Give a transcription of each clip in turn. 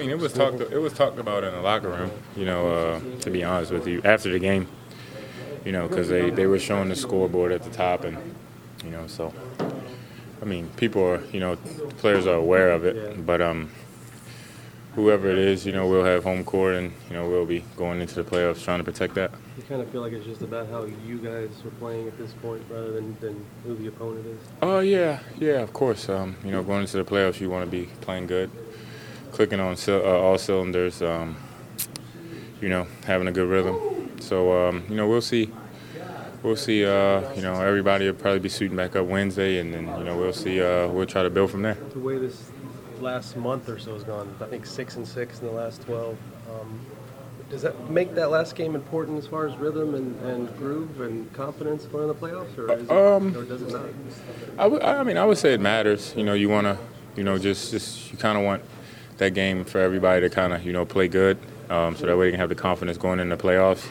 mean, it was talked it was talked about in the locker room. You know, uh, to be honest with you, after the game, you know, because they, they were showing the scoreboard at the top, and you know, so I mean, people are you know, players are aware of it, but um, whoever it is, you know, we'll have home court, and you know, we'll be going into the playoffs trying to protect that. You kind of feel like it's just about how you guys are playing at this point, rather than, than who the opponent is. Oh yeah, yeah, of course. Um, you know, going into the playoffs, you want to be playing good, clicking on uh, all cylinders. Um, you know, having a good rhythm. So um, you know, we'll see. We'll see. Uh, you know, everybody will probably be suiting back up Wednesday, and then you know, we'll see. Uh, we'll try to build from there. The way this last month or so has gone, I think six and six in the last twelve. Um, does that make that last game important as far as rhythm and, and groove and confidence going in the playoffs, or, it, um, or does it not? I, w- I mean, I would say it matters. You know, you want to, you know, just just you kind of want that game for everybody to kind of you know play good, um, so that way they can have the confidence going in the playoffs.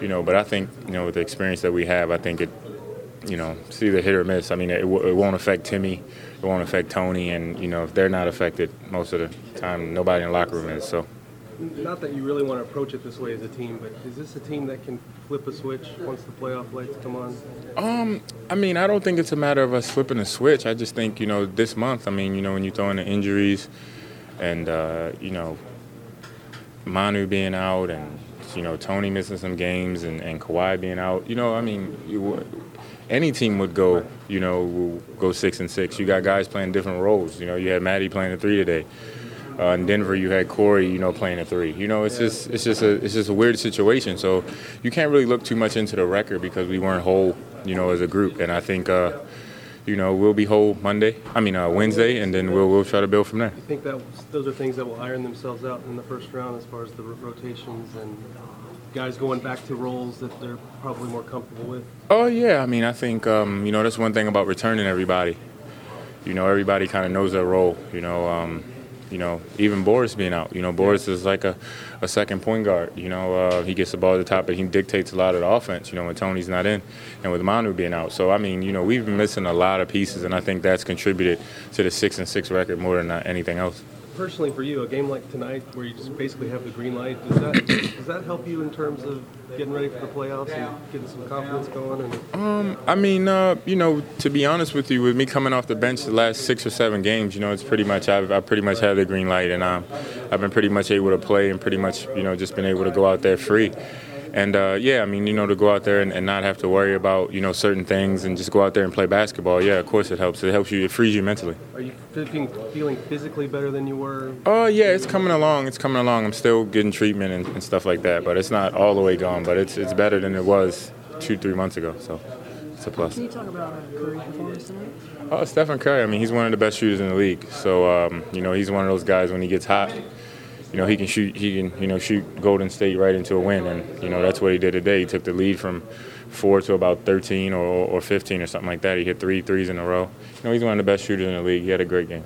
You know, but I think you know with the experience that we have, I think it, you know, it's either hit or miss. I mean, it, w- it won't affect Timmy, it won't affect Tony, and you know if they're not affected most of the time, nobody in the locker room is. So not that you really want to approach it this way as a team, but is this a team that can flip a switch once the playoff lights come on? Um, I mean, I don't think it's a matter of us flipping a switch. I just think, you know, this month, I mean, you know, when you throw in the injuries and, uh, you know, Manu being out and, you know, Tony missing some games and, and Kawhi being out, you know, I mean, you, any team would go, you know, go six and six. You got guys playing different roles. You know, you had Maddie playing a three today. Uh, in Denver, you had Cory, you know, playing a three. You know, it's yeah. just it's just a it's just a weird situation. So you can't really look too much into the record because we weren't whole, you know, as a group. And I think, uh, you know, we'll be whole Monday. I mean uh, Wednesday, and then we'll we'll try to build from there. You think that those are things that will iron themselves out in the first round as far as the rotations and guys going back to roles that they're probably more comfortable with? Oh yeah, I mean, I think um, you know that's one thing about returning everybody. You know, everybody kind of knows their role. You know. Um, you know, even Boris being out. You know, Boris is like a, a second point guard. You know, uh, he gets the ball at the top, but he dictates a lot of the offense. You know, when Tony's not in, and with Manu being out. So I mean, you know, we've been missing a lot of pieces, and I think that's contributed to the six and six record more than anything else personally for you, a game like tonight where you just basically have the green light, does that does that help you in terms of getting ready for the playoffs and getting some confidence going? And um, I mean, uh, you know, to be honest with you, with me coming off the bench the last six or seven games, you know, it's pretty much I've I pretty much had the green light, and um, I've been pretty much able to play and pretty much you know just been able to go out there free. And uh, yeah, I mean, you know, to go out there and, and, not have to worry about you know certain things and just go out there and play basketball. Yeah, of course it helps. It helps you. It frees you mentally. Are you feeling, feeling physically better than you were? Oh uh, yeah, it's coming along. It's coming along. I'm still getting treatment and, and, stuff like that, but it's not all the way gone. But it's it's better than it was two three months ago. So it's a plus. Can you talk about Curry's performance tonight? Oh, Stephen Curry. I mean, he's one of the best shooters in the league. So um, you know, he's one of those guys when he gets hot you know, he can shoot. He can, you know, shoot Golden State right into a win, and you know that's what he did today. He took the lead from four to about 13 or, or 15 or something like that. He hit three threes in a row. You know, he's one of the best shooters in the league. He had a great game.